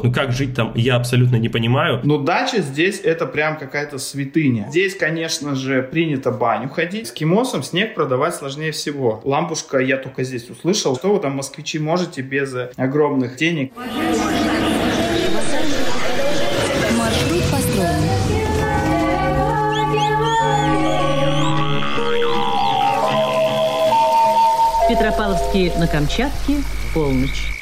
Ну как жить там, я абсолютно не понимаю. Но дача здесь это прям какая-то святыня. Здесь, конечно же, принято баню ходить. С кимосом снег продавать сложнее всего. Лампушка я только здесь услышал. Что вы там, москвичи, можете без огромных денег? Маршрут построен. Петропавловске на Камчатке, полночь.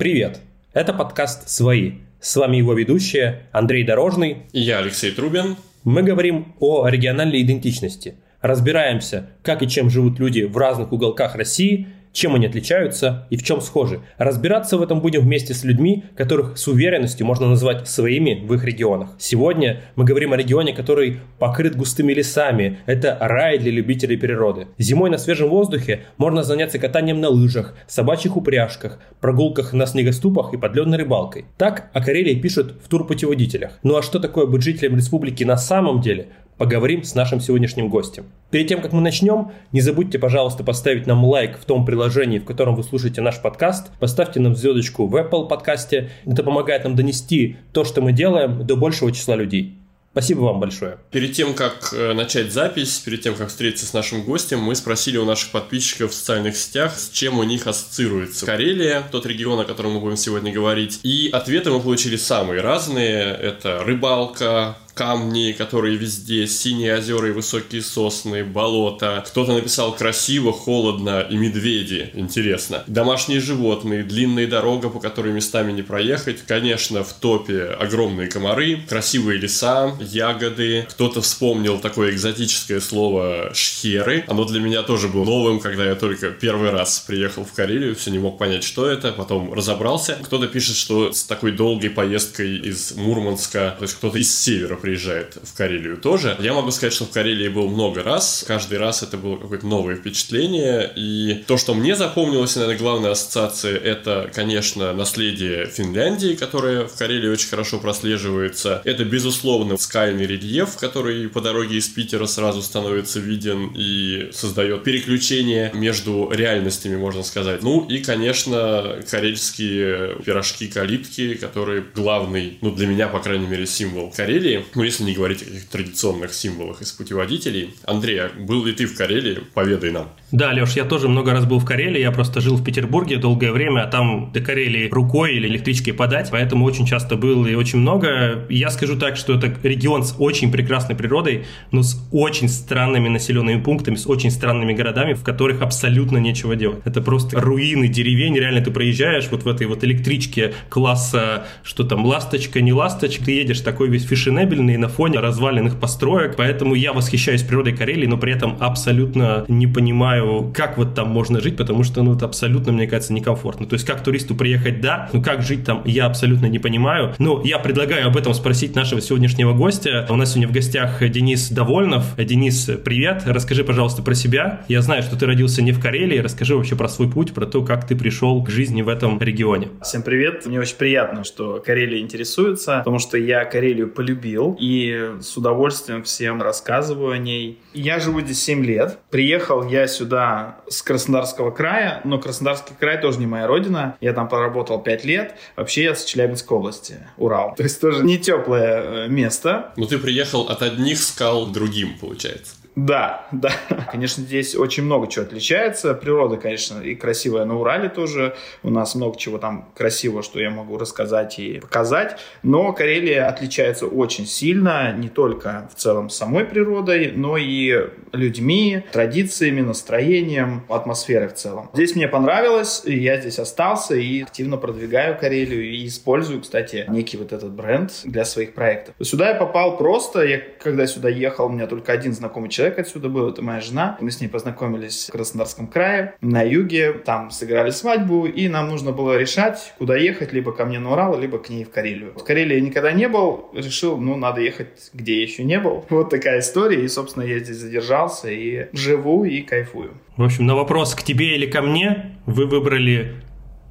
Привет! Это подкаст «Свои». С вами его ведущие Андрей Дорожный. И я, Алексей Трубин. Мы говорим о региональной идентичности. Разбираемся, как и чем живут люди в разных уголках России – чем они отличаются и в чем схожи. Разбираться в этом будем вместе с людьми, которых с уверенностью можно назвать своими в их регионах. Сегодня мы говорим о регионе, который покрыт густыми лесами. Это рай для любителей природы. Зимой на свежем воздухе можно заняться катанием на лыжах, собачьих упряжках, прогулках на снегоступах и подледной рыбалкой. Так о Карелии пишут в турпутеводителях. Ну а что такое быть жителем республики на самом деле, поговорим с нашим сегодняшним гостем. Перед тем, как мы начнем, не забудьте, пожалуйста, поставить нам лайк в том приложении, в котором вы слушаете наш подкаст. Поставьте нам звездочку в Apple подкасте. Это помогает нам донести то, что мы делаем, до большего числа людей. Спасибо вам большое. Перед тем, как э, начать запись, перед тем, как встретиться с нашим гостем, мы спросили у наших подписчиков в социальных сетях, с чем у них ассоциируется Карелия, тот регион, о котором мы будем сегодня говорить. И ответы мы получили самые разные. Это рыбалка, камни, которые везде, синие озера и высокие сосны, болота. Кто-то написал красиво, холодно и медведи. Интересно. Домашние животные, длинная дорога, по которой местами не проехать. Конечно, в топе огромные комары, красивые леса, ягоды. Кто-то вспомнил такое экзотическое слово шхеры. Оно для меня тоже было новым, когда я только первый раз приехал в Карелию, все не мог понять, что это, потом разобрался. Кто-то пишет, что с такой долгой поездкой из Мурманска, то есть кто-то из севера приехал приезжает в Карелию тоже. Я могу сказать, что в Карелии был много раз. Каждый раз это было какое-то новое впечатление. И то, что мне запомнилось, наверное, главная ассоциация, это, конечно, наследие Финляндии, которое в Карелии очень хорошо прослеживается. Это, безусловно, скальный рельеф, который по дороге из Питера сразу становится виден и создает переключение между реальностями, можно сказать. Ну и, конечно, карельские пирожки-калитки, которые главный, ну для меня, по крайней мере, символ Карелии ну, если не говорить о каких-то традиционных символах из путеводителей. Андрей, а был ли ты в Карелии? Поведай нам. Да, Леш, я тоже много раз был в Карелии, я просто жил в Петербурге долгое время, а там до Карелии рукой или электричкой подать, поэтому очень часто был и очень много. Я скажу так, что это регион с очень прекрасной природой, но с очень странными населенными пунктами, с очень странными городами, в которых абсолютно нечего делать. Это просто руины деревень, реально ты проезжаешь вот в этой вот электричке класса, что там, ласточка, не ласточка, ты едешь такой весь фешенебельный на фоне разваленных построек, поэтому я восхищаюсь природой Карелии, но при этом абсолютно не понимаю, как вот там можно жить, потому что, ну, это абсолютно, мне кажется, некомфортно. То есть, как туристу приехать, да, но как жить там, я абсолютно не понимаю. Но я предлагаю об этом спросить нашего сегодняшнего гостя. У нас сегодня в гостях Денис Довольнов. Денис, привет. Расскажи, пожалуйста, про себя. Я знаю, что ты родился не в Карелии. Расскажи вообще про свой путь, про то, как ты пришел к жизни в этом регионе. Всем привет. Мне очень приятно, что Карелия интересуется, потому что я Карелию полюбил и с удовольствием всем рассказываю о ней. Я живу здесь 7 лет. Приехал я сюда с Краснодарского края, но Краснодарский край тоже не моя родина. Я там поработал 5 лет. Вообще я с Челябинской области, Урал. То есть тоже не теплое э, место. Но ты приехал от одних скал к другим, получается. Да, да. Конечно, здесь очень много чего отличается. Природа, конечно, и красивая на Урале тоже. У нас много чего там красивого, что я могу рассказать и показать. Но Карелия отличается очень сильно, не только в целом самой природой, но и людьми, традициями, настроением, атмосферой в целом. Здесь мне понравилось, и я здесь остался и активно продвигаю Карелию и использую, кстати, некий вот этот бренд для своих проектов. Сюда я попал просто, я когда сюда ехал, у меня только один знакомый человек человек отсюда был, это моя жена. Мы с ней познакомились в Краснодарском крае, на юге, там сыграли свадьбу, и нам нужно было решать, куда ехать, либо ко мне на Урал, либо к ней в Карелию. В Карелии я никогда не был, решил, ну, надо ехать, где я еще не был. Вот такая история, и, собственно, я здесь задержался, и живу, и кайфую. В общем, на вопрос к тебе или ко мне вы выбрали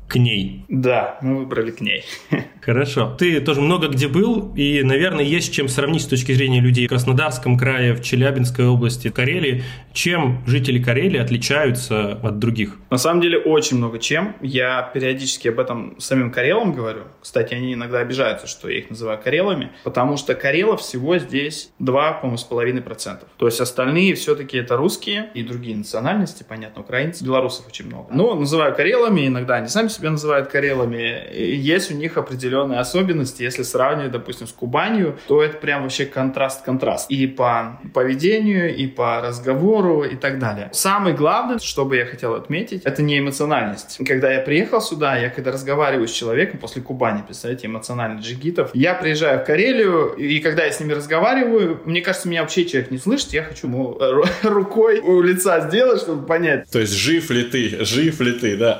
к ней. Да, мы выбрали к ней. Хорошо. Ты тоже много где был, и, наверное, есть чем сравнить с точки зрения людей в Краснодарском крае, в Челябинской области, в Карелии. Чем жители Карелии отличаются от других? На самом деле очень много чем. Я периодически об этом самим карелам говорю. Кстати, они иногда обижаются, что я их называю карелами, потому что карелов всего здесь 2, по-моему, с половиной процентов. То есть остальные все-таки это русские и другие национальности, понятно, украинцы, белорусов очень много. Но называю карелами, иногда они сами себя называют карелами. Есть у них определенные особенности. Если сравнивать, допустим, с Кубанью, то это прям вообще контраст-контраст. И по поведению, и по разговору, и так далее. Самое главное, что бы я хотел отметить, это не эмоциональность. Когда я приехал сюда, я когда разговариваю с человеком после Кубани, представляете, эмоциональный джигитов, я приезжаю в Карелию, и когда я с ними разговариваю, мне кажется, меня вообще человек не слышит, я хочу ему рукой у лица сделать, чтобы понять. То есть жив ли ты, жив ли ты, да.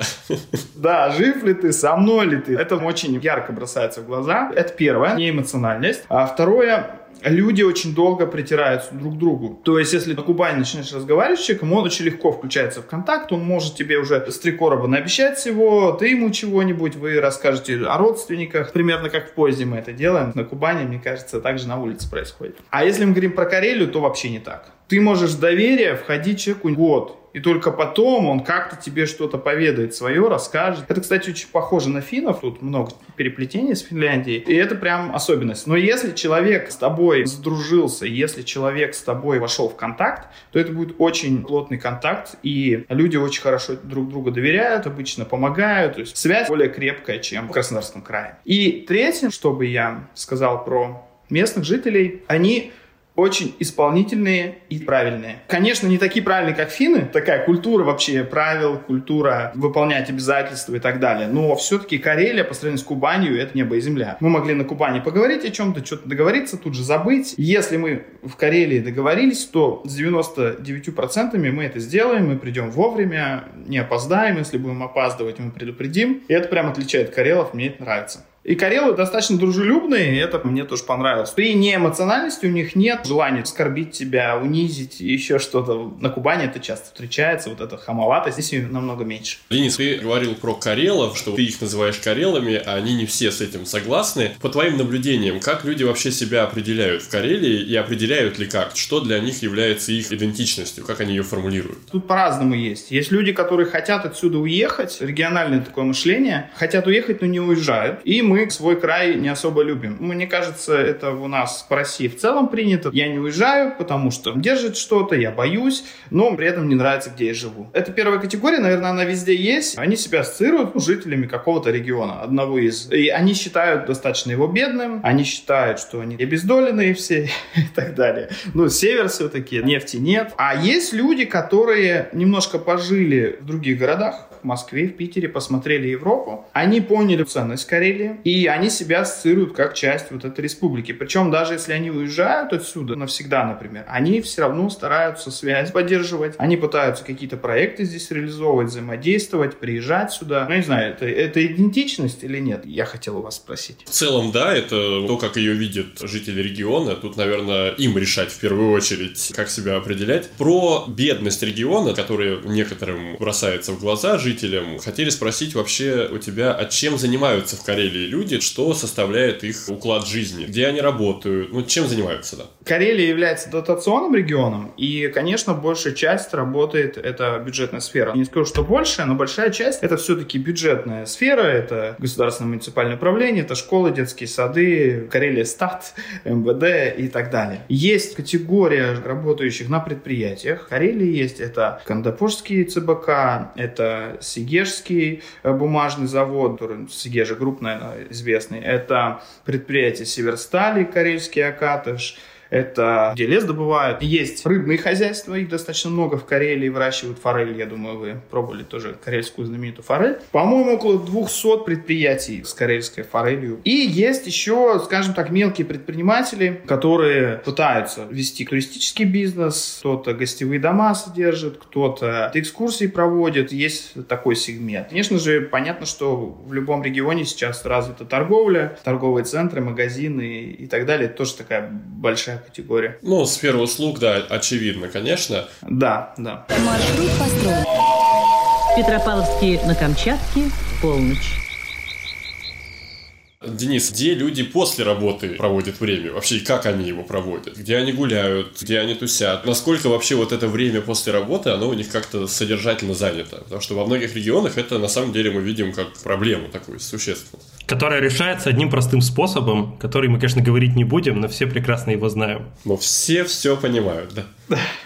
Да, жив ли ты, со мной ли ты. Это очень ярко бросается в глаза. Это первое, не эмоциональность. А второе, люди очень долго притираются друг к другу. То есть, если на Кубани начинаешь разговаривать с человеком, он очень легко включается в контакт, он может тебе уже с три короба наобещать всего, ты ему чего-нибудь, вы расскажете о родственниках, примерно как в поезде мы это делаем. На Кубани, мне кажется, также на улице происходит. А если мы говорим про Карелию, то вообще не так. Ты можешь доверие входить человеку год, и только потом он как-то тебе что-то поведает свое, расскажет. Это, кстати, очень похоже на финнов. Тут много переплетений с Финляндией. И это прям особенность. Но если человек с тобой сдружился, если человек с тобой вошел в контакт, то это будет очень плотный контакт. И люди очень хорошо друг другу доверяют, обычно помогают. То есть связь более крепкая, чем в Краснодарском крае. И третье, что бы я сказал про местных жителей, они очень исполнительные и правильные. Конечно, не такие правильные, как финны, такая культура вообще правил, культура выполнять обязательства и так далее. Но все-таки Карелия по сравнению с Кубанью это небо и земля. Мы могли на Кубани поговорить о чем-то, что-то договориться, тут же забыть. Если мы в Карелии договорились, то с 99% мы это сделаем, мы придем вовремя, не опоздаем, если будем опаздывать, мы предупредим. И это прям отличает карелов, мне это нравится. И карелы достаточно дружелюбные, и это мне тоже понравилось. При неэмоциональности у них нет желания оскорбить тебя, унизить, еще что-то. На Кубани это часто встречается, вот эта хамоватость, здесь ее намного меньше. Денис, ты говорил про карелов, что ты их называешь карелами, а они не все с этим согласны. По твоим наблюдениям, как люди вообще себя определяют в Карелии и определяют ли как? Что для них является их идентичностью? Как они ее формулируют? Тут по-разному есть. Есть люди, которые хотят отсюда уехать, региональное такое мышление, хотят уехать, но не уезжают. И мы свой край не особо любим. Мне кажется, это у нас по России в целом принято. Я не уезжаю, потому что держит что-то, я боюсь, но при этом не нравится, где я живу. Это первая категория, наверное, она везде есть. Они себя ассоциируют ну, жителями какого-то региона, одного из. И они считают достаточно его бедным, они считают, что они обездоленные все и так далее. Ну, север все-таки, нефти нет. А есть люди, которые немножко пожили в других городах, в Москве, в Питере, посмотрели Европу, они поняли ценность Карелии, и они себя ассоциируют как часть вот этой республики. Причем даже если они уезжают отсюда навсегда, например, они все равно стараются связь поддерживать, они пытаются какие-то проекты здесь реализовывать, взаимодействовать, приезжать сюда. Ну, не знаю, это, это идентичность или нет? Я хотел у вас спросить. В целом, да, это то, как ее видят жители региона. Тут, наверное, им решать в первую очередь, как себя определять. Про бедность региона, которая некоторым бросается в глаза жителям, хотели спросить вообще у тебя, а чем занимаются в Карелии люди, что составляет их уклад жизни, где они работают, ну, чем занимаются, да? Карелия является дотационным регионом, и, конечно, большая часть работает, это бюджетная сфера. Не скажу, что большая, но большая часть это все-таки бюджетная сфера, это государственное муниципальное управление, это школы, детские сады, Карелиястат, МВД и так далее. Есть категория работающих на предприятиях. В Карелии есть это Кондопожский ЦБК, это Сегежский э, бумажный завод, который Segezha Group, наверное, известный. Это предприятие Северстали, Карельский окатыш, это где лес добывают. Есть рыбные хозяйства, их достаточно много в Карелии, выращивают форель, я думаю, вы пробовали тоже карельскую знаменитую форель. По-моему, около 200 предприятий с карельской форелью. И есть еще, скажем так, мелкие предприниматели, которые пытаются вести туристический бизнес, кто-то гостевые дома содержит, кто-то экскурсии проводит, есть такой сегмент. Конечно же, понятно, что в любом регионе сейчас развита торговля, торговые центры, магазины и так далее. Это тоже такая большая категория. Ну, сфера услуг, да, очевидно, конечно. Да, да. Маршрут построен. Петропавловске на Камчатке, полночь. Денис, где люди после работы проводят время? Вообще, и как они его проводят? Где они гуляют? Где они тусят? Насколько вообще вот это время после работы, оно у них как-то содержательно занято? Потому что во многих регионах это на самом деле мы видим как проблему такую существенную. Которая решается одним простым способом, который мы, конечно, говорить не будем, но все прекрасно его знаем. Но все все понимают, да.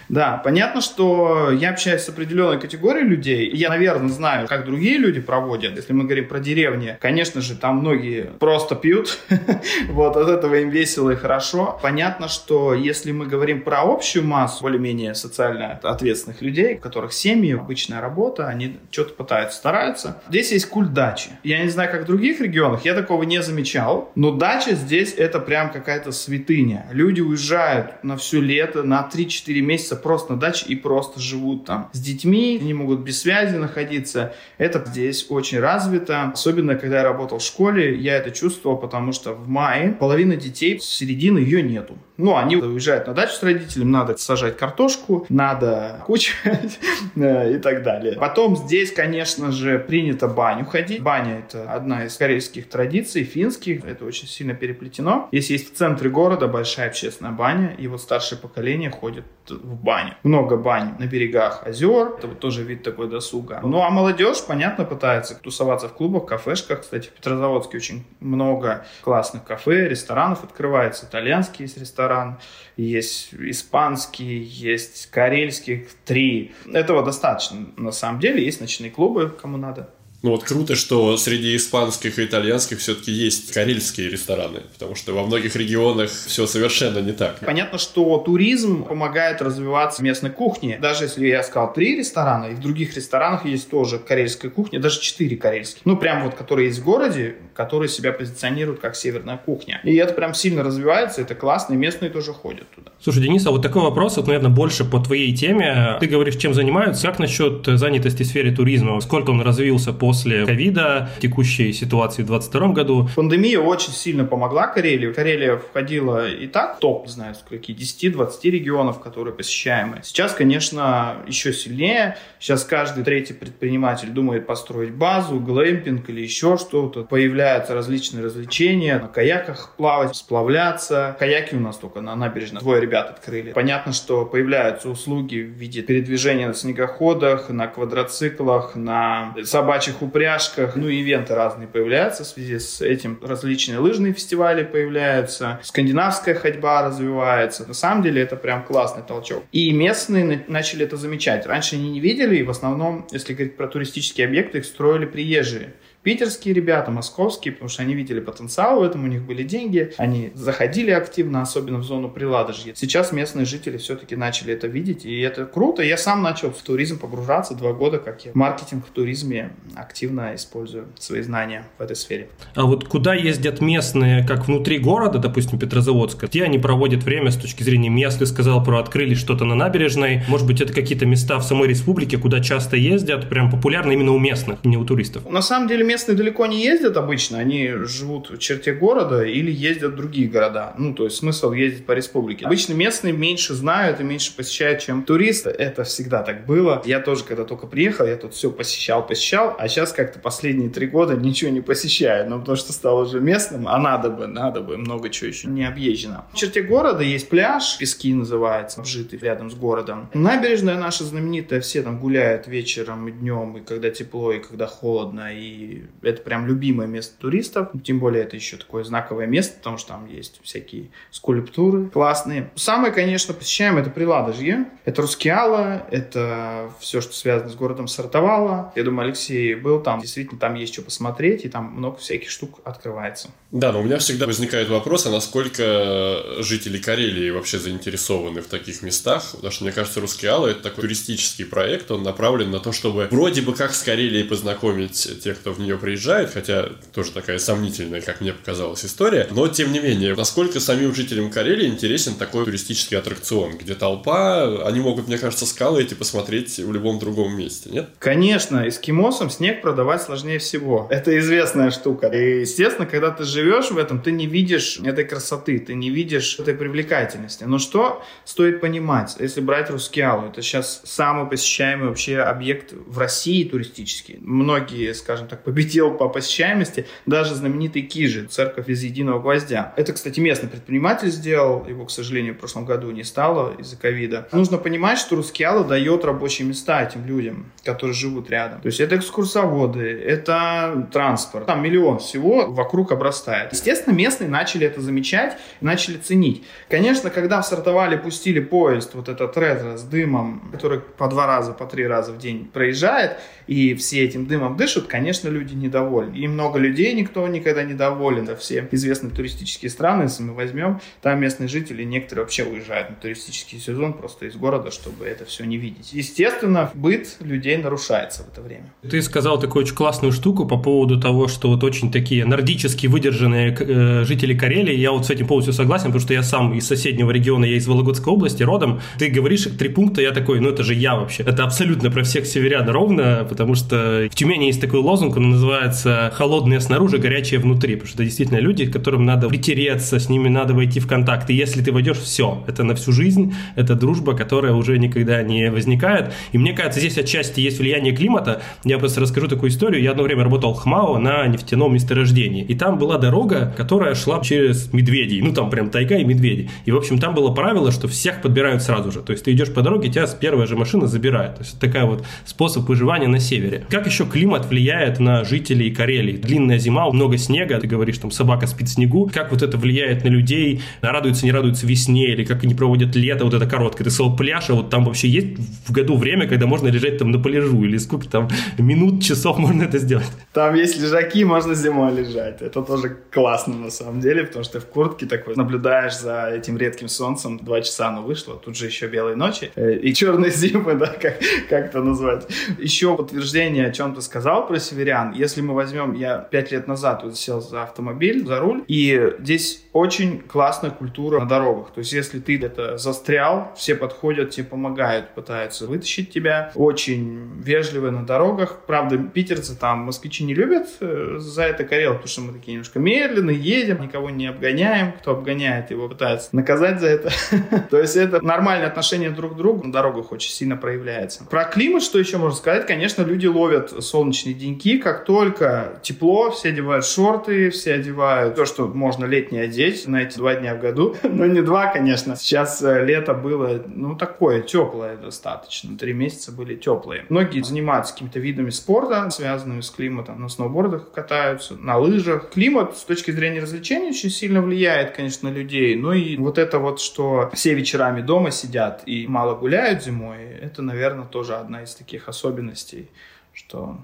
Да, понятно, что я общаюсь с определенной категорией людей. Я, наверное, знаю, как другие люди проводят. Если мы говорим про деревни, конечно же, там многие просто пьют. вот, от этого им весело и хорошо. Понятно, что если мы говорим про общую массу более-менее социально ответственных людей, у которых семьи, обычная работа, они что-то пытаются, стараются. Здесь есть культ дачи. Я не знаю, как в других регионах, я такого не замечал. Но дача здесь это прям какая-то святыня. Люди уезжают на все лето, на 3-4 месяца просто на даче и просто живут там с детьми, они могут без связи находиться. Это здесь очень развито. Особенно, когда я работал в школе, я это чувствовал, потому что в мае половина детей с середины ее нету. Ну, они уезжают на дачу с родителями, надо сажать картошку, надо кучать э, и так далее. Потом здесь, конечно же, принято баню ходить. Баня — это одна из корейских традиций, финских. Это очень сильно переплетено. Если есть в центре города большая общественная баня, и вот старшее поколение ходит в баню. Много бань на берегах озер. Это вот тоже вид такой досуга. Ну, а молодежь, понятно, пытается тусоваться в клубах, кафешках. Кстати, в Петрозаводске очень много классных кафе, ресторанов открывается. Итальянский есть ресторан, есть испанский, есть карельский. Три. Этого достаточно. На самом деле есть ночные клубы, кому надо. Ну вот круто, что среди испанских и итальянских все-таки есть карельские рестораны, потому что во многих регионах все совершенно не так. Понятно, что туризм помогает развиваться местной кухне. Даже если я сказал три ресторана, и в других ресторанах есть тоже карельская кухня, даже четыре карельские. Ну, прям вот, которые есть в городе, которые себя позиционируют как северная кухня. И это прям сильно развивается, это классно, и местные тоже ходят туда. Слушай, Денис, а вот такой вопрос, вот, наверное, больше по твоей теме. Ты говоришь, чем занимаются. Как насчет занятости в сфере туризма? Сколько он развился по после ковида, текущей ситуации в 2022 году. Пандемия очень сильно помогла Карелии. Карелия входила и так в топ, не знаю, скольки, 10-20 регионов, которые посещаемы. Сейчас, конечно, еще сильнее. Сейчас каждый третий предприниматель думает построить базу, глэмпинг или еще что-то. Появляются различные развлечения, на каяках плавать, сплавляться. Каяки у нас только на набережной. Двое ребят открыли. Понятно, что появляются услуги в виде передвижения на снегоходах, на квадроциклах, на собачьих упряжках, ну, ивенты разные появляются в связи с этим. Различные лыжные фестивали появляются, скандинавская ходьба развивается. На самом деле это прям классный толчок. И местные начали это замечать. Раньше они не видели, и в основном, если говорить про туристические объекты, их строили приезжие питерские ребята, московские, потому что они видели потенциал в этом, у них были деньги, они заходили активно, особенно в зону Приладожья. Сейчас местные жители все-таки начали это видеть, и это круто. Я сам начал в туризм погружаться два года, как я маркетинг в туризме активно использую свои знания в этой сфере. А вот куда ездят местные, как внутри города, допустим, Петрозаводска, где они проводят время с точки зрения мест? Ты сказал про открыли что-то на набережной. Может быть, это какие-то места в самой республике, куда часто ездят, прям популярно именно у местных, не у туристов? На самом деле местные далеко не ездят обычно, они живут в черте города или ездят в другие города. Ну, то есть смысл ездить по республике. Обычно местные меньше знают и меньше посещают, чем туристы. Это всегда так было. Я тоже, когда только приехал, я тут все посещал, посещал, а сейчас как-то последние три года ничего не посещаю, ну, потому что стал уже местным, а надо бы, надо бы, много чего еще не объезжено. В черте города есть пляж, Пески называется, обжитый рядом с городом. Набережная наша знаменитая, все там гуляют вечером и днем, и когда тепло, и когда холодно, и это прям любимое место туристов. Тем более это еще такое знаковое место, потому что там есть всякие скульптуры классные. Самое, конечно, посещаем это Приладожье. Это Рускеала, это все, что связано с городом Сартовала. Я думаю, Алексей был там. Действительно, там есть что посмотреть, и там много всяких штук открывается. Да, но у меня всегда возникает вопрос, а насколько жители Карелии вообще заинтересованы в таких местах? Потому что, мне кажется, Рускеала — это такой туристический проект, он направлен на то, чтобы вроде бы как с Карелией познакомить тех, кто в нее приезжает, приезжают, хотя тоже такая сомнительная, как мне показалась, история. Но, тем не менее, насколько самим жителям Карелии интересен такой туристический аттракцион, где толпа, они могут, мне кажется, скалы эти посмотреть в любом другом месте, нет? Конечно, эскимосам снег продавать сложнее всего. Это известная штука. И, естественно, когда ты живешь в этом, ты не видишь этой красоты, ты не видишь этой привлекательности. Но что стоит понимать, если брать Рускеалу, это сейчас самый посещаемый вообще объект в России туристический. Многие, скажем так, победители взлетел по посещаемости, даже знаменитый Кижи, церковь из единого гвоздя. Это, кстати, местный предприниматель сделал, его, к сожалению, в прошлом году не стало из-за ковида. Нужно понимать, что Рускеала дает рабочие места этим людям, которые живут рядом. То есть это экскурсоводы, это транспорт, там миллион всего вокруг обрастает. Естественно, местные начали это замечать, начали ценить. Конечно, когда в Сартовале пустили поезд, вот этот ретро с дымом, который по два раза, по три раза в день проезжает, и все этим дымом дышат, конечно, люди недовольны. И много людей никто никогда не доволен. Все известные туристические страны, если мы возьмем, там местные жители, некоторые вообще уезжают на туристический сезон просто из города, чтобы это все не видеть. Естественно, быт людей нарушается в это время. Ты сказал такую очень классную штуку по поводу того, что вот очень такие нордически выдержанные э, жители Карелии, я вот с этим полностью согласен, потому что я сам из соседнего региона, я из Вологодской области родом. Ты говоришь три пункта, я такой, ну это же я вообще. Это абсолютно про всех северян ровно, потому что в Тюмени есть такой лозунг, он называется «холодные снаружи, горячие внутри», потому что это действительно люди, которым надо притереться, с ними надо войти в контакт, и если ты войдешь, все, это на всю жизнь, это дружба, которая уже никогда не возникает, и мне кажется, здесь отчасти есть влияние климата, я просто расскажу такую историю, я одно время работал в ХМАО на нефтяном месторождении, и там была дорога, которая шла через медведей, ну там прям тайга и медведи, и в общем там было правило, что всех подбирают сразу же, то есть ты идешь по дороге, тебя с первая же машина забирает, то есть такая вот способ выживания на севере. Как еще климат влияет на жителей Карелии? Длинная зима, много снега, ты говоришь, там собака спит в снегу. Как вот это влияет на людей? Радуются, не радуются весне? Или как они проводят лето, вот это короткое? Ты сказал пляж, а вот там вообще есть в году время, когда можно лежать там на пляжу? Или сколько там минут, часов можно это сделать? Там есть лежаки, можно зимой лежать. Это тоже классно на самом деле, потому что ты в куртке такой наблюдаешь за этим редким солнцем. Два часа оно вышло, тут же еще белые ночи э, и черные зимы, да, как, как это назвать. Еще подтверждение, о чем ты сказал про северян. Если мы возьмем, я пять лет назад вот сел за автомобиль, за руль, и здесь очень классная культура на дорогах. То есть, если ты где-то застрял, все подходят, тебе помогают, пытаются вытащить тебя. Очень вежливые на дорогах. Правда, питерцы там, москвичи не любят э, за это Карел, потому что мы такие немножко медленные, едем, никого не обгоняем. Кто обгоняет, его пытается наказать за это. То есть, это нормальное отношение друг к другу на дорогах очень сильно проявляется. Про климат, что еще можно сказать? Конечно, люди ловят солнечные деньки. Как только тепло, все одевают шорты, все одевают то, что можно летнее одеть на эти два дня в году. Но не два, конечно. Сейчас э, лето было, ну, такое, теплое достаточно. Три месяца были теплые. Многие занимаются какими-то видами спорта, связанными с климатом. На сноубордах катаются, на лыжах. Климат с точки зрения развлечений очень сильно влияет, конечно, на людей. Ну и вот это вот, что все вечерами дома сидят и мало гуляют зимой, это, наверное, тоже одна из таких особенностей, что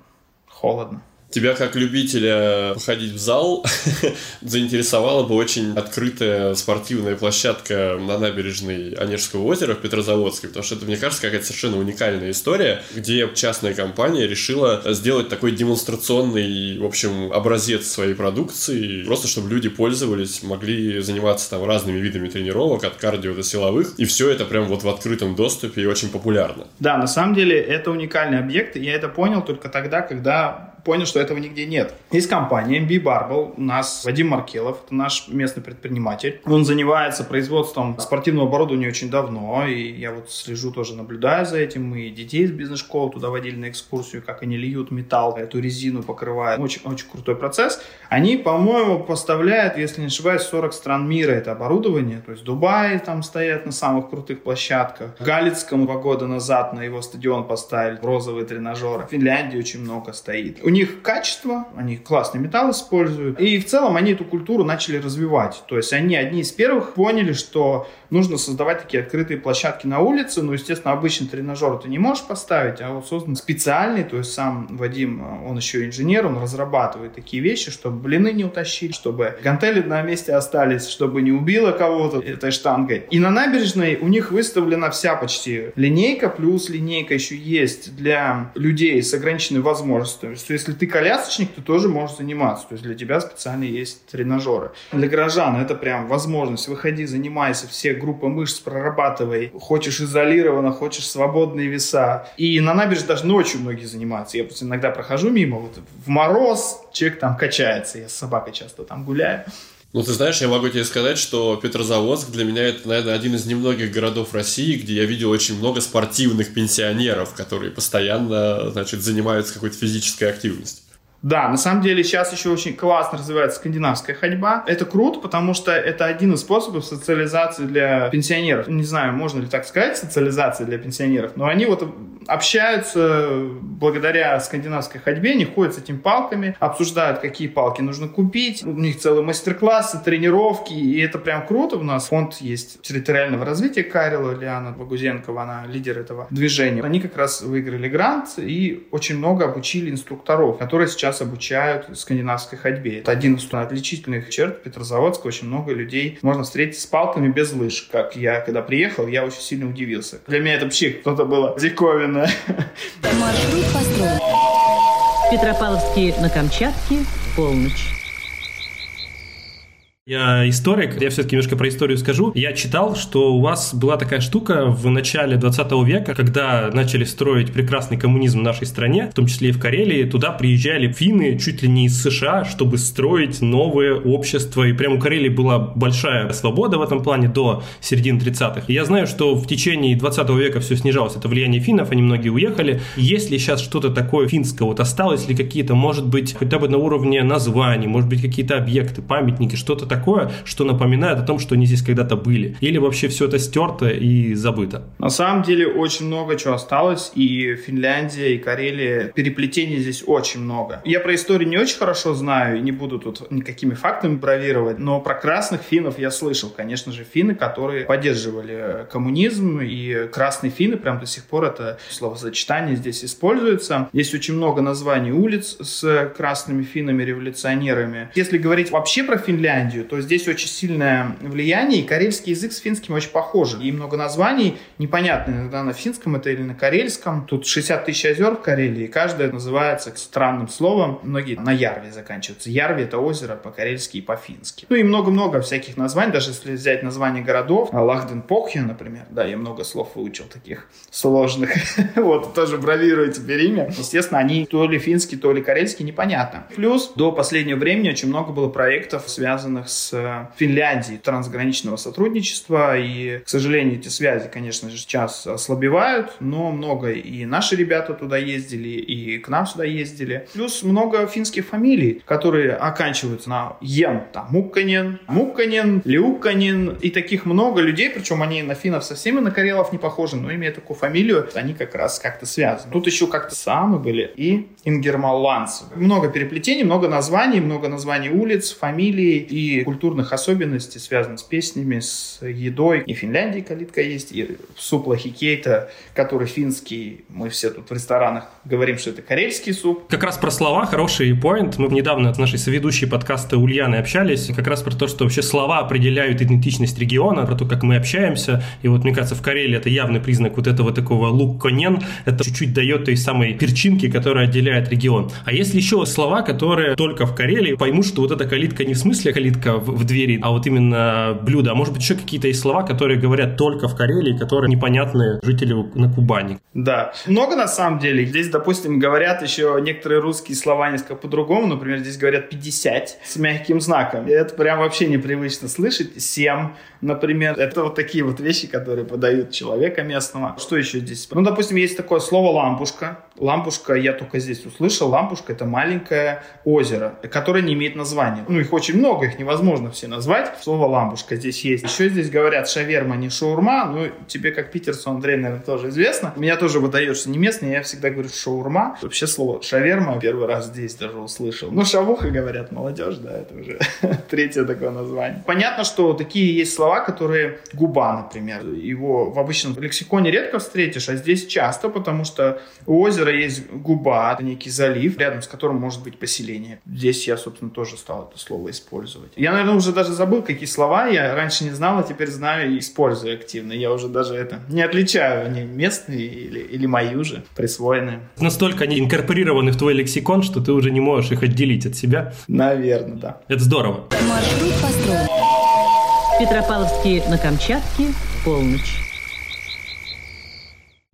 холодно. Тебя, как любителя походить в зал, заинтересовала бы очень открытая спортивная площадка на набережной Онежского озера в Петрозаводске, потому что это, мне кажется, какая-то совершенно уникальная история, где частная компания решила сделать такой демонстрационный, в общем, образец своей продукции, просто чтобы люди пользовались, могли заниматься там разными видами тренировок, от кардио до силовых, и все это прям вот в открытом доступе и очень популярно. Да, на самом деле это уникальный объект, и я это понял только тогда, когда понял, что этого нигде нет. Есть компания MB Barbell, у нас Вадим Маркелов, это наш местный предприниматель. Он занимается производством спортивного оборудования очень давно, и я вот слежу тоже, наблюдаю за этим. Мы детей из бизнес-школы туда водили на экскурсию, как они льют металл, эту резину покрывают. Очень, очень крутой процесс. Они, по-моему, поставляют, если не ошибаюсь, 40 стран мира это оборудование. То есть Дубай там стоят на самых крутых площадках. В Галицком два года назад на его стадион поставили розовые тренажеры. В Финляндии очень много стоит. У них качество, они классный металл используют. И в целом они эту культуру начали развивать. То есть они одни из первых поняли, что нужно создавать такие открытые площадки на улице. Ну, естественно, обычный тренажер ты не можешь поставить, а вот создан специальный. То есть сам Вадим, он еще инженер, он разрабатывает такие вещи, чтобы блины не утащить, чтобы гантели на месте остались, чтобы не убило кого-то этой штангой. И на набережной у них выставлена вся почти линейка, плюс линейка еще есть для людей с ограниченной возможностью. То есть если ты колясочник, ты тоже можешь заниматься. То есть для тебя специально есть тренажеры. Для горожан это прям возможность. Выходи, занимайся, все группы мышц прорабатывай. Хочешь изолированно, хочешь свободные веса. И на набережной даже ночью многие занимаются. Я просто иногда прохожу мимо, вот в мороз человек там качается. Я с собакой часто там гуляю. Ну, ты знаешь, я могу тебе сказать, что Петрозаводск для меня это, наверное, один из немногих городов России, где я видел очень много спортивных пенсионеров, которые постоянно, значит, занимаются какой-то физической активностью. Да, на самом деле сейчас еще очень классно развивается скандинавская ходьба. Это круто, потому что это один из способов социализации для пенсионеров. Не знаю, можно ли так сказать, социализация для пенсионеров, но они вот общаются благодаря скандинавской ходьбе, они ходят с этими палками, обсуждают, какие палки нужно купить. У них целые мастер-классы, тренировки, и это прям круто. У нас фонд есть территориального развития Карела, Лиана Богузенкова, она лидер этого движения. Они как раз выиграли грант и очень много обучили инструкторов, которые сейчас обучают скандинавской ходьбе. Это один из отличительных черт Петрозаводска. Очень много людей можно встретить с палками без лыж. Как я, когда приехал, я очень сильно удивился. Для меня это вообще кто-то было диковинно. Маршрут построен. Петропавловский на Камчатке, полночь. Я историк, я все-таки немножко про историю скажу. Я читал, что у вас была такая штука в начале 20 века, когда начали строить прекрасный коммунизм в нашей стране, в том числе и в Карелии, туда приезжали финны чуть ли не из США, чтобы строить новое общество. И прямо у Карелии была большая свобода в этом плане до середины 30-х. И я знаю, что в течение 20 века все снижалось. Это влияние финнов, они многие уехали. Есть ли сейчас что-то такое финское? Вот осталось ли какие-то, может быть, хотя бы на уровне названий, может быть, какие-то объекты, памятники, что-то? Такое, что напоминает о том, что они здесь когда-то были? Или вообще все это стерто и забыто? На самом деле очень много чего осталось, и Финляндия, и Карелия, переплетений здесь очень много. Я про историю не очень хорошо знаю, и не буду тут никакими фактами бравировать, но про красных финнов я слышал. Конечно же, финны, которые поддерживали коммунизм, и красные финны прям до сих пор это словосочетание здесь используется. Есть очень много названий улиц с красными финнами-революционерами. Если говорить вообще про Финляндию, то здесь очень сильное влияние, и карельский язык с финским очень похож. И много названий, непонятно иногда на финском это или на карельском. Тут 60 тысяч озер в Карелии, и каждое называется странным словом. Многие на Ярве заканчиваются. Ярви — это озеро по-карельски и по-фински. Ну и много-много всяких названий, даже если взять название городов. Лахден Похья, например. Да, я много слов выучил таких сложных. вот, тоже бравирую теперь имя. Естественно, они то ли финские, то ли карельские, непонятно. Плюс до последнего времени очень много было проектов, связанных с с Финляндией трансграничного сотрудничества. И, к сожалению, эти связи, конечно же, сейчас ослабевают, но много и наши ребята туда ездили, и к нам сюда ездили. Плюс много финских фамилий, которые оканчиваются на «ен». Там Мукканен, Мукканен, Леукканен. И таких много людей, причем они на финнов совсем и на карелов не похожи, но имея такую фамилию, они как раз как-то связаны. Тут еще как-то самы были и ингермалландцы. Много переплетений, много названий, много названий улиц, фамилий и культурных особенностей, связанных с песнями, с едой. И в Финляндии калитка есть, и суп лахикейта, который финский. Мы все тут в ресторанах говорим, что это карельский суп. Как раз про слова, хороший поинт. Мы недавно с нашей соведущей подкаста Ульяной общались, как раз про то, что вообще слова определяют идентичность региона, про то, как мы общаемся. И вот, мне кажется, в Карелии это явный признак вот этого такого лук-конен. Это чуть-чуть дает той самой перчинки, которая отделяет регион. А если еще слова, которые только в Карелии поймут, что вот эта калитка не в смысле калитка в, в двери, а вот именно блюдо. А может быть еще какие-то есть слова, которые говорят только в Карелии, которые непонятны жителю на Кубани. Да, много на самом деле. Здесь, допустим, говорят еще некоторые русские слова несколько по-другому. Например, здесь говорят 50 с мягким знаком. И это прям вообще непривычно слышать. 7, например. Это вот такие вот вещи, которые подают человека местного. Что еще здесь? Ну, допустим, есть такое слово лампушка. Лампушка я только здесь услышал. Лампушка это маленькое озеро, которое не имеет названия. Ну, их очень много, их невозможно все назвать. Слово лампушка здесь есть. Еще здесь говорят шаверма, не шаурма. Ну, тебе как питерцу, Андрей, наверное, тоже известно. Меня тоже выдает, не местный, я всегда говорю шаурма. Вообще слово шаверма первый раз здесь даже услышал. Ну, шавуха, говорят, молодежь, да, это уже третье такое название. Понятно, что такие есть слова, которые губа, например. Его в обычном лексиконе редко встретишь, а здесь часто, потому что у озера есть губа, это некий залив, рядом с которым может быть поселение. Здесь я, собственно, тоже стал это слово использовать. Я, наверное, уже даже забыл, какие слова я раньше не знал, а теперь знаю и использую активно. Я уже даже это не отличаю, они местные или, или мои уже присвоенные. Настолько они инкорпорированы в твой лексикон, что ты уже не можешь их отделить от себя. Наверное, да. Это здорово. Маршрут построен. Петропавловский на Камчатке, полночь.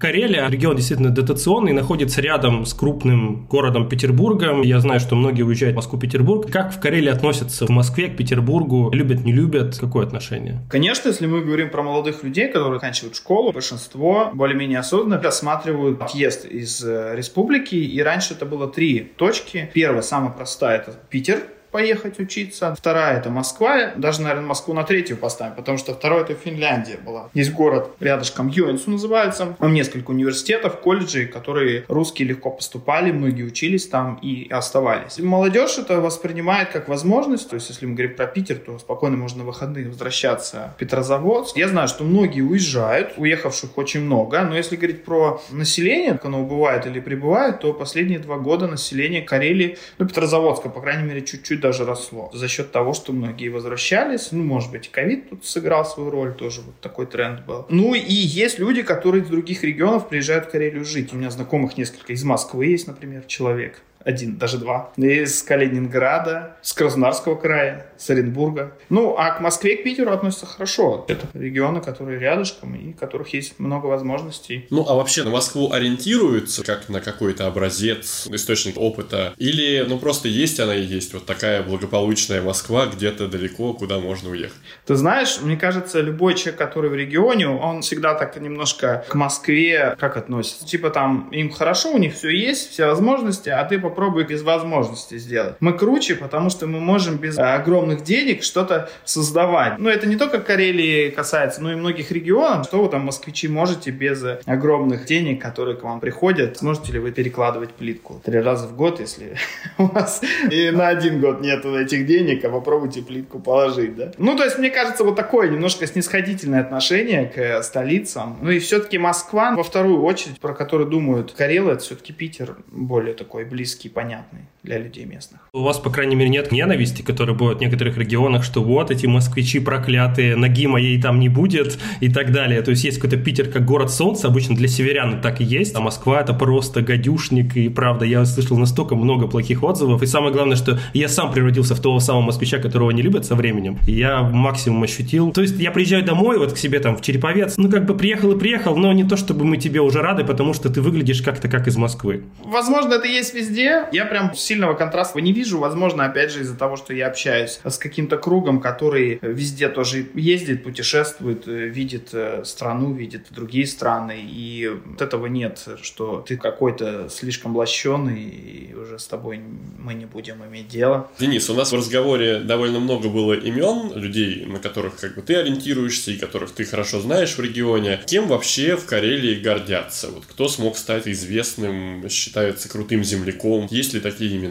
Карелия, регион действительно дотационный, находится рядом с крупным городом Петербургом. Я знаю, что многие уезжают в Москву-Петербург. Как в Карелии относятся в Москве к Петербургу? Любят, не любят? Какое отношение? Конечно, если мы говорим про молодых людей, которые заканчивают школу, большинство более-менее осознанно рассматривают отъезд из э, республики. И раньше это было три точки. Первая, самая простая, это Питер, поехать учиться. Вторая это Москва. Даже, наверное, Москву на третью поставим, потому что второе это Финляндия была. Есть город рядышком, Йонсу называется. Там несколько университетов, колледжей, которые русские легко поступали, многие учились там и оставались. Молодежь это воспринимает как возможность. То есть, если мы говорим про Питер, то спокойно можно на выходные возвращаться в Петрозаводск. Я знаю, что многие уезжают, уехавших очень много. Но если говорить про население, как оно убывает или прибывает, то последние два года население Карелии, ну, Петрозаводска, по крайней мере, чуть-чуть даже росло. За счет того, что многие возвращались. Ну, может быть, ковид тут сыграл свою роль, тоже вот такой тренд был. Ну, и есть люди, которые из других регионов приезжают в Карелию жить. У меня знакомых несколько из Москвы есть, например, человек один, даже два. Из Калининграда, с Краснодарского края, с Оренбурга. Ну, а к Москве и к Питеру относятся хорошо. Это регионы, которые рядышком и у которых есть много возможностей. Ну, а вообще на Москву ориентируются как на какой-то образец, источник опыта? Или, ну, просто есть она и есть вот такая благополучная Москва где-то далеко, куда можно уехать? Ты знаешь, мне кажется, любой человек, который в регионе, он всегда так немножко к Москве как относится? Типа там, им хорошо, у них все есть, все возможности, а ты попробуй без возможности сделать. Мы круче, потому что мы можем без огромных денег что-то создавать. Но это не только Карелии касается, но и многих регионов. Что вы там, москвичи, можете без огромных денег, которые к вам приходят? Сможете ли вы перекладывать плитку три раза в год, если у вас и на один год нет этих денег, а попробуйте плитку положить, да? Ну, то есть, мне кажется, вот такое немножко снисходительное отношение к столицам. Ну и все-таки Москва, во вторую очередь, про которую думают Карелы, это все-таки Питер более такой близкий понятный для людей местных. У вас, по крайней мере, нет ненависти, которая будет в некоторых регионах, что вот эти москвичи проклятые, ноги моей там не будет и так далее. То есть есть какой-то Питер как город солнца, обычно для северян так и есть, а Москва это просто гадюшник, и правда, я слышал настолько много плохих отзывов, и самое главное, что я сам превратился в того самого москвича, которого не любят со временем, и я максимум ощутил. То есть я приезжаю домой, вот к себе там в Череповец, ну как бы приехал и приехал, но не то, чтобы мы тебе уже рады, потому что ты выглядишь как-то как из Москвы. Возможно, это есть везде, я прям сильного контраста не вижу. Возможно, опять же, из-за того, что я общаюсь с каким-то кругом, который везде тоже ездит, путешествует, э, видит э, страну, видит другие страны. И вот этого нет, что ты какой-то слишком лощеный, и уже с тобой мы не будем иметь дело. Денис, у нас в разговоре довольно много было имен людей, на которых как бы ты ориентируешься и которых ты хорошо знаешь в регионе. Кем вообще в Карелии гордятся? Вот кто смог стать известным, считается крутым земляком, есть ли такие имена?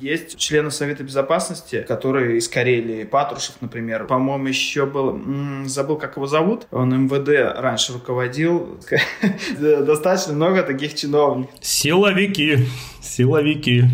Есть члены Совета Безопасности, которые из Карелии, Патрушев, например. По-моему, еще был, забыл, как его зовут. Он МВД раньше руководил. Достаточно много таких чиновников. Силовики, силовики.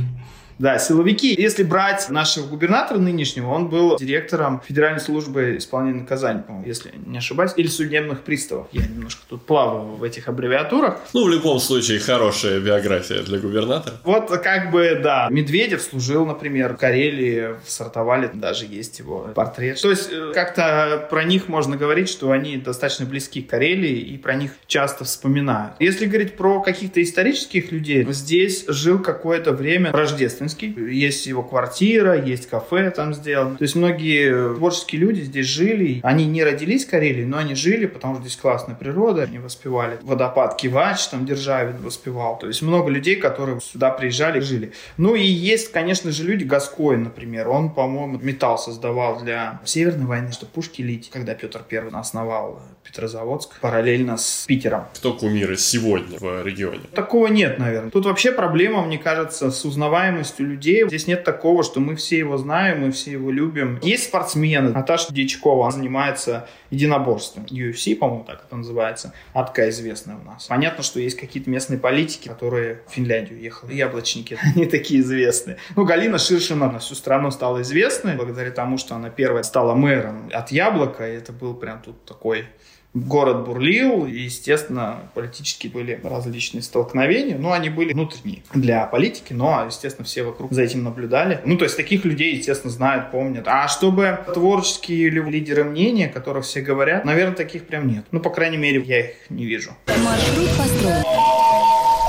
Да, силовики. Если брать нашего губернатора нынешнего, он был директором Федеральной службы исполнения наказаний, по-моему, если не ошибаюсь, или судебных приставов. Я немножко тут плаваю в этих аббревиатурах. Ну, в любом случае, хорошая биография для губернатора. Вот как бы, да, Медведев служил, например, в Карелии, в Сартовале даже есть его портрет. То есть э, как-то про них можно говорить, что они достаточно близки к Карелии и про них часто вспоминают. Если говорить про каких-то исторических людей, здесь жил какое-то время Рождественский Рождественский. Есть его квартира, есть кафе там сделано. То есть многие творческие люди здесь жили. Они не родились в Карелии, но они жили, потому что здесь классная природа. Они воспевали водопад Кивач, там Державин воспевал. То есть много людей, которые сюда приезжали, жили. Ну и есть, конечно же, люди, Гаскоин, например. Он, по-моему, металл создавал для Северной войны, чтобы пушки лить, когда Петр Первый основал Петрозаводск параллельно с Питером. Кто кумиры сегодня в регионе? Такого нет, наверное. Тут вообще проблема, мне кажется, с узнаваемостью людей. Здесь нет такого, что мы все его знаем, мы все его любим. Есть спортсмены. Наташа Дичкова, она занимается единоборством. UFC, по-моему, так это называется. Она такая известная у нас. Понятно, что есть какие-то местные политики, которые в Финляндию ехали. Яблочники, они такие известные. Ну, Галина Ширшина на всю страну стала известной благодаря тому, что она первая стала мэром от Яблока. И это был прям тут такой Город бурлил, и, естественно, политически были различные столкновения, но они были внутренние для политики, но, естественно, все вокруг за этим наблюдали. Ну, то есть таких людей, естественно, знают, помнят. А чтобы творческие или лидеры мнения, о которых все говорят, наверное, таких прям нет. Ну, по крайней мере, я их не вижу. Маршрут построен.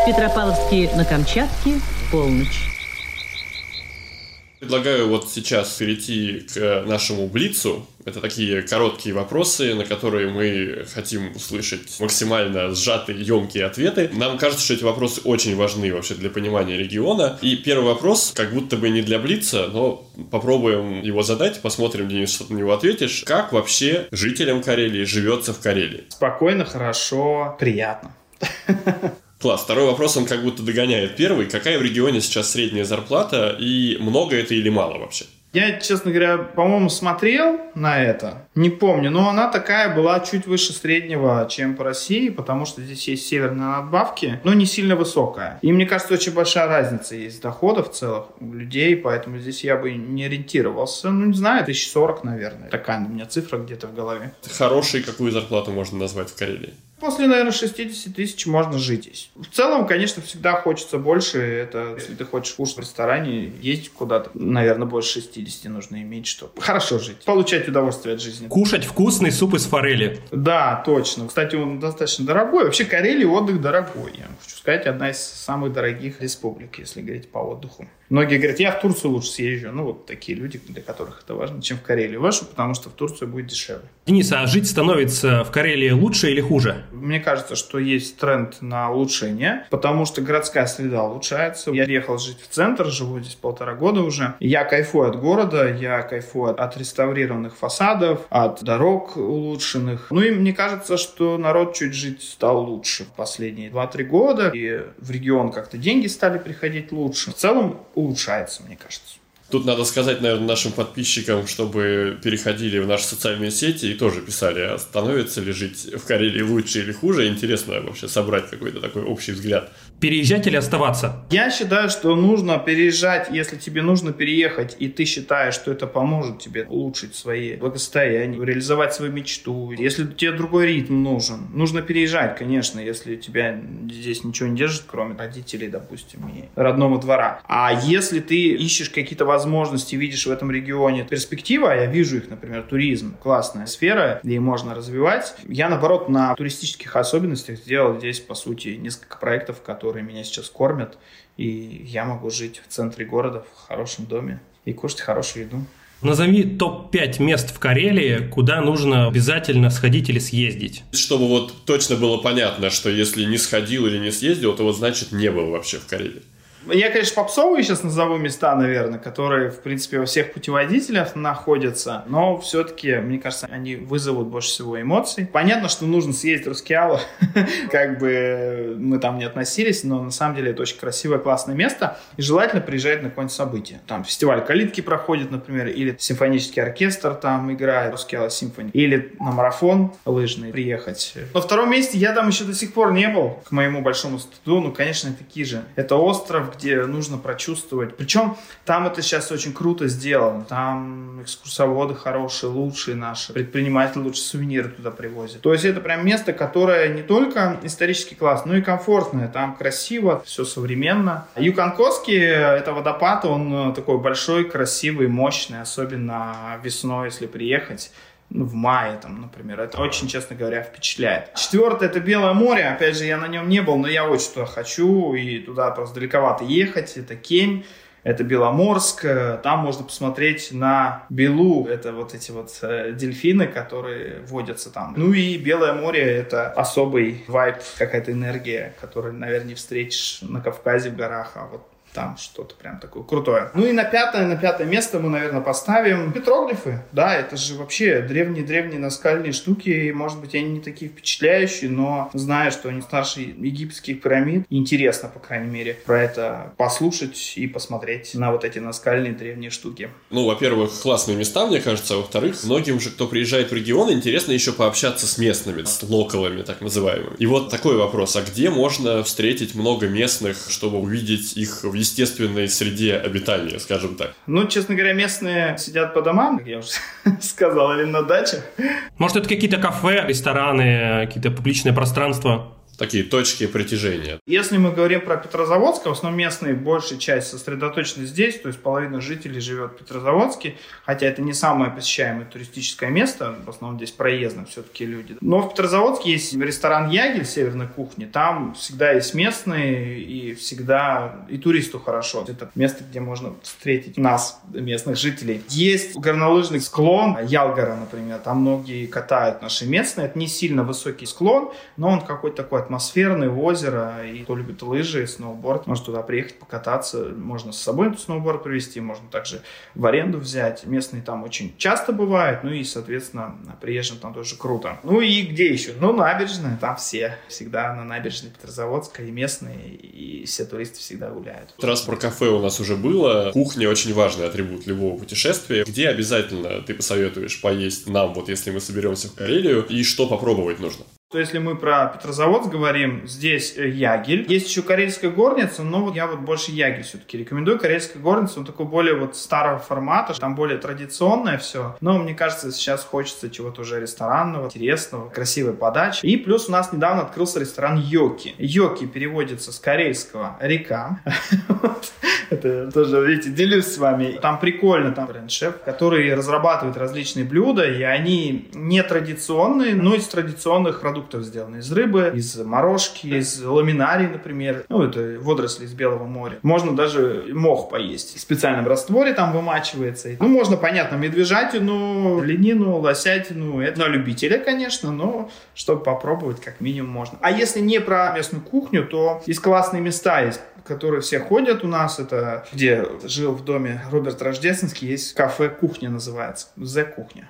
Петропавловский на Камчатке, полночь. Предлагаю вот сейчас перейти к нашему Блицу. Это такие короткие вопросы, на которые мы хотим услышать максимально сжатые, емкие ответы. Нам кажется, что эти вопросы очень важны вообще для понимания региона. И первый вопрос, как будто бы не для Блица, но попробуем его задать, посмотрим, Денис, что ты на него ответишь. Как вообще жителям Карелии живется в Карелии? Спокойно, хорошо, приятно. Класс. Второй вопрос, он как будто догоняет первый. Какая в регионе сейчас средняя зарплата и много это или мало вообще? Я, честно говоря, по-моему, смотрел на это. Не помню, но она такая была чуть выше среднего, чем по России, потому что здесь есть северные надбавки, но не сильно высокая. И мне кажется, очень большая разница есть доходов целых у людей, поэтому здесь я бы не ориентировался. Ну, не знаю, 1040, наверное. Такая у меня цифра где-то в голове. Хороший какую зарплату можно назвать в Карелии? После, наверное, 60 тысяч можно жить здесь. В целом, конечно, всегда хочется больше. Это, если ты хочешь кушать в ресторане, ездить куда-то, наверное, больше 60 нужно иметь, чтобы хорошо жить. Получать удовольствие от жизни. Кушать вкусный суп из форели. Да, точно. Кстати, он достаточно дорогой. Вообще, Карелия отдых дорогой. Я хочу сказать, одна из самых дорогих республик, если говорить по отдыху. Многие говорят, я в Турцию лучше съезжу. Ну, вот такие люди, для которых это важно, чем в Карелию вашу, потому что в Турцию будет дешевле. Денис, а жить становится в Карелии лучше или хуже? Мне кажется, что есть тренд на улучшение, потому что городская среда улучшается. Я ехал жить в центр, живу здесь полтора года уже. Я кайфую от города, я кайфую от реставрированных фасадов, от дорог улучшенных. Ну и мне кажется, что народ чуть жить стал лучше в последние 2-3 года. И в регион как-то деньги стали приходить лучше. В целом улучшается, мне кажется. Тут надо сказать, наверное, нашим подписчикам, чтобы переходили в наши социальные сети и тоже писали, а становится ли жить в Карелии лучше или хуже. Интересно вообще собрать какой-то такой общий взгляд. Переезжать или оставаться? Я считаю, что нужно переезжать, если тебе нужно переехать, и ты считаешь, что это поможет тебе улучшить свои благосостояние, реализовать свою мечту. Если тебе другой ритм нужен, нужно переезжать, конечно, если тебя здесь ничего не держит, кроме родителей, допустим, и родного двора. А если ты ищешь какие-то возможности, видишь в этом регионе перспективы, а я вижу их, например, туризм, классная сфера, где можно развивать. Я, наоборот, на туристических особенностях сделал здесь, по сути, несколько проектов, которые которые меня сейчас кормят, и я могу жить в центре города, в хорошем доме и кушать хорошую еду. Назови топ-5 мест в Карелии, куда нужно обязательно сходить или съездить. Чтобы вот точно было понятно, что если не сходил или не съездил, то вот значит не был вообще в Карелии. Я, конечно, попсовые сейчас назову места, наверное, которые, в принципе, во всех путеводителях находятся, но все-таки, мне кажется, они вызовут больше всего эмоций. Понятно, что нужно съездить в Рускеалу, как бы мы там не относились, но на самом деле это очень красивое, классное место, и желательно приезжать на какое-нибудь событие. Там фестиваль калитки проходит, например, или симфонический оркестр там играет, Рускеала симфония, или на марафон лыжный приехать. На втором месте я там еще до сих пор не был, к моему большому стыду, ну, конечно, такие же. Это остров, где нужно прочувствовать. Причем там это сейчас очень круто сделано. Там экскурсоводы хорошие, лучшие наши. Предприниматели лучше сувениры туда привозят. То есть это прям место, которое не только исторический класс, но и комфортное. Там красиво, все современно. Юканкоский, это водопад, он такой большой, красивый, мощный, особенно весной, если приехать ну, в мае, там, например. Это очень, честно говоря, впечатляет. Четвертое, это Белое море. Опять же, я на нем не был, но я очень туда хочу, и туда просто далековато ехать. Это Кемь. Это Беломорск, там можно посмотреть на Белу, это вот эти вот э, дельфины, которые водятся там. Ну и Белое море — это особый вайб, какая-то энергия, которую, наверное, не встретишь на Кавказе в горах, а вот там что-то прям такое крутое. Ну и на пятое, на пятое место мы, наверное, поставим петроглифы. Да, это же вообще древние-древние наскальные штуки. Может быть, они не такие впечатляющие, но зная, что они старше египетских пирамид, интересно, по крайней мере, про это послушать и посмотреть на вот эти наскальные древние штуки. Ну, во-первых, классные места, мне кажется, а во-вторых, многим же, кто приезжает в регион, интересно еще пообщаться с местными, с локалами, так называемыми. И вот такой вопрос, а где можно встретить много местных, чтобы увидеть их в естественной среде обитания, скажем так. Ну, честно говоря, местные сидят по домам, как я уже сказал, или на дачах. Может, это какие-то кафе, рестораны, какие-то публичные пространства? Такие точки притяжения. Если мы говорим про Петрозаводск, в основном местные большая часть сосредоточена здесь, то есть половина жителей живет в Петрозаводске, хотя это не самое посещаемое туристическое место, в основном здесь проездно все-таки люди. Но в Петрозаводске есть ресторан Ягель северной кухни, там всегда есть местные и всегда и туристу хорошо. Это место, где можно встретить нас, местных жителей. Есть горнолыжный склон Ялгора, например, там многие катают наши местные, это не сильно высокий склон, но он какой-то такой атмосферное озеро, и кто любит лыжи, сноуборд, может туда приехать, покататься, можно с собой сноуборд привезти, можно также в аренду взять. Местные там очень часто бывают, ну и, соответственно, приезжим там тоже круто. Ну и где еще? Ну, набережная, там все. Всегда на набережной Петрозаводска и местные, и все туристы всегда гуляют. Раз про кафе у нас уже было, кухня очень важный атрибут любого путешествия. Где обязательно ты посоветуешь поесть нам, вот если мы соберемся в Карелию, и что попробовать нужно? То если мы про Петрозаводск говорим, здесь э, Ягель. Есть еще карельская горница, но вот я вот больше Ягель все-таки рекомендую. Карельская горница, он такой более вот старого формата, там более традиционное все. Но мне кажется, сейчас хочется чего-то уже ресторанного, интересного, красивой подачи. И плюс у нас недавно открылся ресторан Йоки. Йоки переводится с карельского «река». Это тоже, видите, делюсь с вами. Там прикольно, там бренд-шеф, который разрабатывает различные блюда, и они не традиционные, но из традиционных продуктов продуктов сделаны. Из рыбы, из морожки, из ламинарии, например. Ну, это водоросли из Белого моря. Можно даже мох поесть. В специальном растворе там вымачивается. Ну, можно, понятно, медвежатину, ленину, лосятину. Это на любителя, конечно, но чтобы попробовать, как минимум можно. А если не про местную кухню, то есть классные места есть которые все ходят у нас, это где жил в доме Роберт Рождественский, есть кафе «Кухня» называется, «Зе-кухня».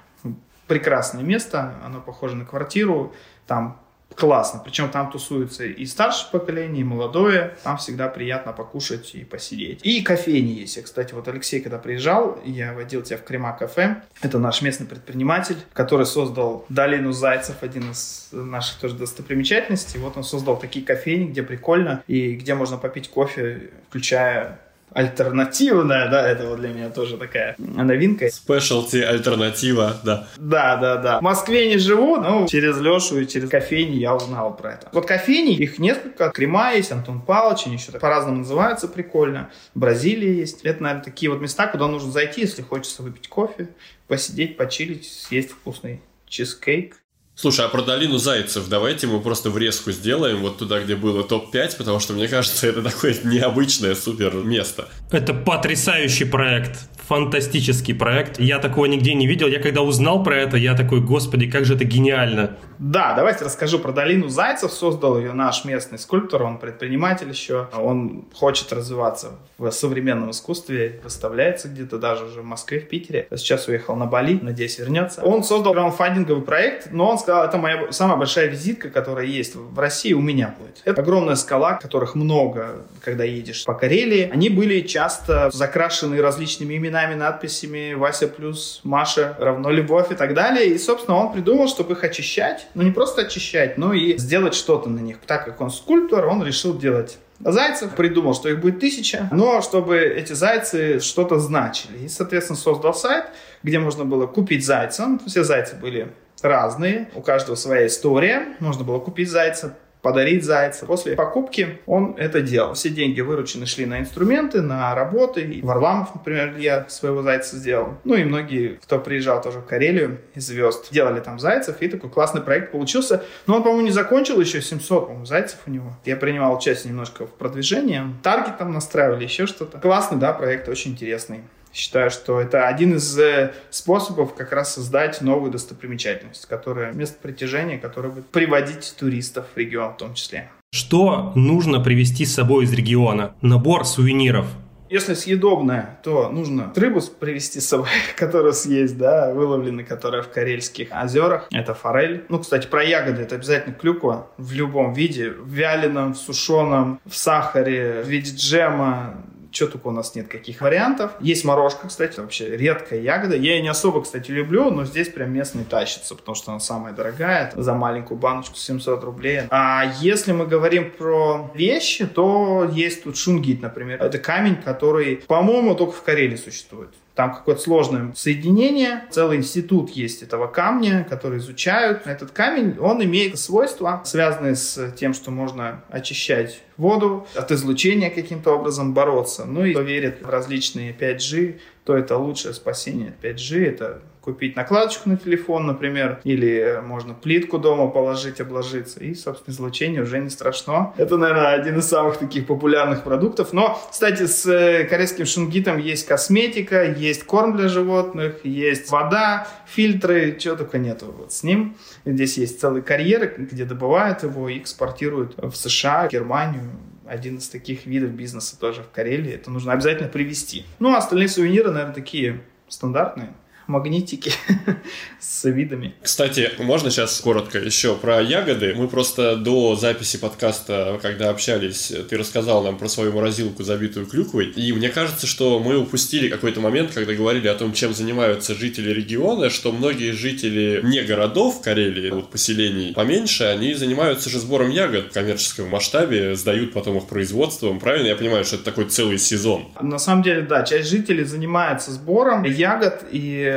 Прекрасное место, оно похоже на квартиру, там классно. Причем там тусуются и старшее поколение, и молодое. Там всегда приятно покушать и посидеть. И кофейни есть. Я, кстати, вот Алексей, когда приезжал, я водил тебя в Крема кафе. Это наш местный предприниматель, который создал Долину Зайцев, один из наших тоже достопримечательностей. Вот он создал такие кофейни, где прикольно и где можно попить кофе, включая альтернативная, да, это вот для меня тоже такая новинка. Спешлти альтернатива, да. Да, да, да. В Москве не живу, но через Лешу и через кофейни я узнал про это. Вот кофейни, их несколько. Крема есть, Антон Павлович, они еще по-разному называются прикольно. Бразилия есть. Это, наверное, такие вот места, куда нужно зайти, если хочется выпить кофе, посидеть, почилить, съесть вкусный чизкейк. Слушай, а про долину зайцев давайте мы просто врезку сделаем вот туда, где было топ-5, потому что мне кажется, это такое необычное супер место. Это потрясающий проект фантастический проект. Я такого нигде не видел. Я когда узнал про это, я такой, господи, как же это гениально. Да, давайте расскажу про долину Зайцев. Создал ее наш местный скульптор, он предприниматель еще. Он хочет развиваться в современном искусстве, выставляется где-то даже уже в Москве, в Питере. Сейчас уехал на Бали, надеюсь, вернется. Он создал краудфандинговый проект, но он сказал, это моя самая большая визитка, которая есть в России, у меня будет. Это огромная скала, которых много, когда едешь по Карелии. Они были часто закрашены различными именами, надписями Вася плюс Маша равно любовь и так далее. И, собственно, он придумал, чтобы их очищать. Ну, не просто очищать, но и сделать что-то на них. Так как он скульптор, он решил делать зайцев, придумал, что их будет тысяча, но чтобы эти зайцы что-то значили. И, соответственно, создал сайт, где можно было купить зайца. Все зайцы были разные, у каждого своя история. Можно было купить зайца, подарить зайца. После покупки он это делал. Все деньги выручены шли на инструменты, на работы. И Варламов, например, я своего зайца сделал. Ну и многие, кто приезжал тоже в Карелию из звезд, делали там зайцев. И такой классный проект получился. Но он, по-моему, не закончил еще 700, по зайцев у него. Я принимал участие немножко в продвижении. Таргет там настраивали, еще что-то. Классный, да, проект, очень интересный. Считаю, что это один из э, способов как раз создать новую достопримечательность, которая место притяжения, которое будет приводить туристов в регион в том числе. Что нужно привезти с собой из региона? Набор сувениров. Если съедобное, то нужно рыбу привезти с собой, которую съесть, да, выловлены, которая в Карельских озерах. Это форель. Ну, кстати, про ягоды. Это обязательно клюква в любом виде. В вяленом, в сушеном, в сахаре, в виде джема, что только у нас нет, каких вариантов. Есть морожка, кстати, вообще редкая ягода. Я ее не особо, кстати, люблю, но здесь прям местный тащится, потому что она самая дорогая. За маленькую баночку 700 рублей. А если мы говорим про вещи, то есть тут шунгит, например. Это камень, который, по-моему, только в Карелии существует. Там какое-то сложное соединение, целый институт есть этого камня, который изучают. Этот камень, он имеет свойства, связанные с тем, что можно очищать воду, от излучения каким-то образом бороться. Ну и кто верит в различные 5G, то это лучшее спасение 5G, это купить накладочку на телефон, например, или можно плитку дома положить, обложиться, и, собственно, излучение уже не страшно. Это, наверное, один из самых таких популярных продуктов. Но, кстати, с э, корейским шунгитом есть косметика, есть корм для животных, есть вода, фильтры, чего только нету вот с ним. Здесь есть целый карьер, где добывают его и экспортируют в США, Германию, один из таких видов бизнеса тоже в Карелии. Это нужно обязательно привести. Ну, а остальные сувениры, наверное, такие стандартные магнитики с видами. Кстати, можно сейчас коротко еще про ягоды? Мы просто до записи подкаста, когда общались, ты рассказал нам про свою морозилку, забитую клюквой, и мне кажется, что мы упустили какой-то момент, когда говорили о том, чем занимаются жители региона, что многие жители не городов Карелии, вот поселений поменьше, они занимаются же сбором ягод в коммерческом масштабе, сдают потом их производством. Правильно я понимаю, что это такой целый сезон? На самом деле, да, часть жителей занимается сбором ягод и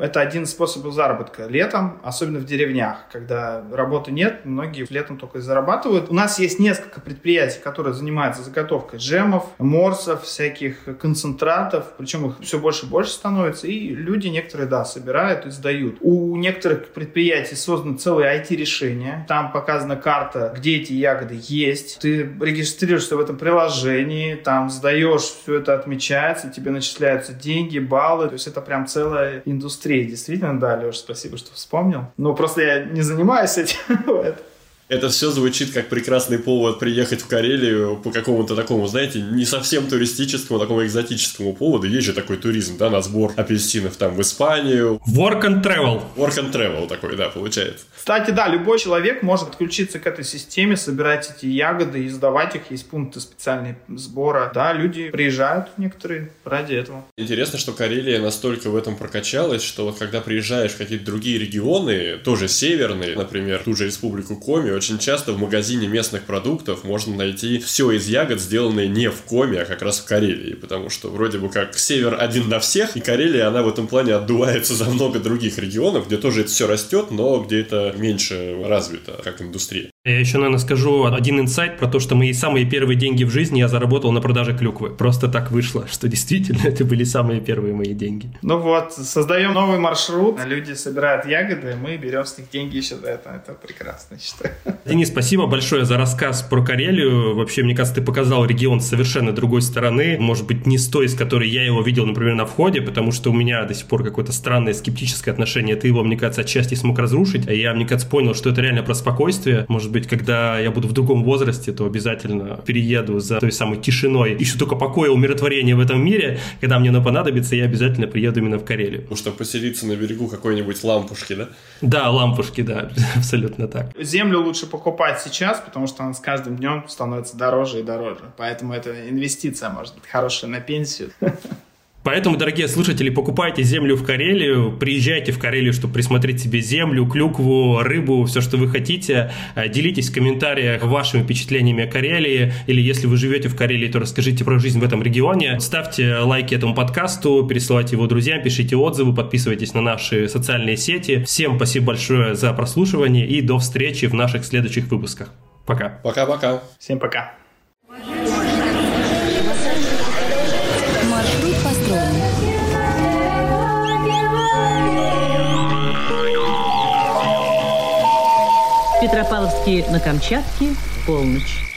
это один из способов заработка летом, особенно в деревнях, когда работы нет, многие летом только и зарабатывают. У нас есть несколько предприятий, которые занимаются заготовкой джемов, морсов, всяких концентратов, причем их все больше и больше становится, и люди некоторые, да, собирают и сдают. У некоторых предприятий созданы целые IT-решения, там показана карта, где эти ягоды есть, ты регистрируешься в этом приложении, там сдаешь, все это отмечается, тебе начисляются деньги, баллы, то есть это прям целая индустрии. Действительно, да, Леша, спасибо, что вспомнил. Но просто я не занимаюсь этим. Это все звучит как прекрасный повод приехать в Карелию по какому-то такому, знаете, не совсем туристическому, такому экзотическому поводу. Есть же такой туризм, да, на сбор апельсинов там в Испанию. Work and travel. Work and travel такой, да, получается. Кстати, да, любой человек может подключиться к этой системе, собирать эти ягоды и сдавать их. Есть пункты специальные сбора. Да, люди приезжают некоторые ради этого. Интересно, что Карелия настолько в этом прокачалась, что вот когда приезжаешь в какие-то другие регионы, тоже северные, например, ту же республику Коми, очень часто в магазине местных продуктов можно найти все из ягод, сделанные не в Коми, а как раз в Карелии, потому что вроде бы как север один на всех, и Карелия, она в этом плане отдувается за много других регионов, где тоже это все растет, но где это меньше развито как индустрия. Я еще, наверное, скажу один инсайт про то, что мои самые первые деньги в жизни я заработал на продаже клюквы. Просто так вышло, что действительно это были самые первые мои деньги. Ну вот, создаем новый маршрут, люди собирают ягоды, мы берем с них деньги еще за это. Это прекрасно, считаю. Денис, спасибо большое за рассказ про Карелию. Вообще, мне кажется, ты показал регион с совершенно другой стороны. Может быть, не с той, с которой я его видел, например, на входе, потому что у меня до сих пор какое-то странное скептическое отношение. Ты его, мне кажется, отчасти смог разрушить, а я, мне кажется, понял, что это реально про спокойствие. Может быть, когда я буду в другом возрасте, то обязательно перееду за той самой тишиной. Ищу только покоя, умиротворения в этом мире. Когда мне оно понадобится, я обязательно приеду именно в Карелию. Потому что поселиться на берегу какой-нибудь лампушки, да? Да, лампушки, да, абсолютно так. Землю лучше покупать сейчас, потому что она с каждым днем становится дороже и дороже. Поэтому это инвестиция, может быть, хорошая на пенсию. Поэтому, дорогие слушатели, покупайте землю в Карелию, приезжайте в Карелию, чтобы присмотреть себе землю, клюкву, рыбу, все, что вы хотите. Э, делитесь в комментариях вашими впечатлениями о Карелии, или если вы живете в Карелии, то расскажите про жизнь в этом регионе. Ставьте лайки этому подкасту, пересылайте его друзьям, пишите отзывы, подписывайтесь на наши социальные сети. Всем спасибо большое за прослушивание и до встречи в наших следующих выпусках. Пока. Пока-пока. Всем пока. Петропавловске на Камчатке, полночь.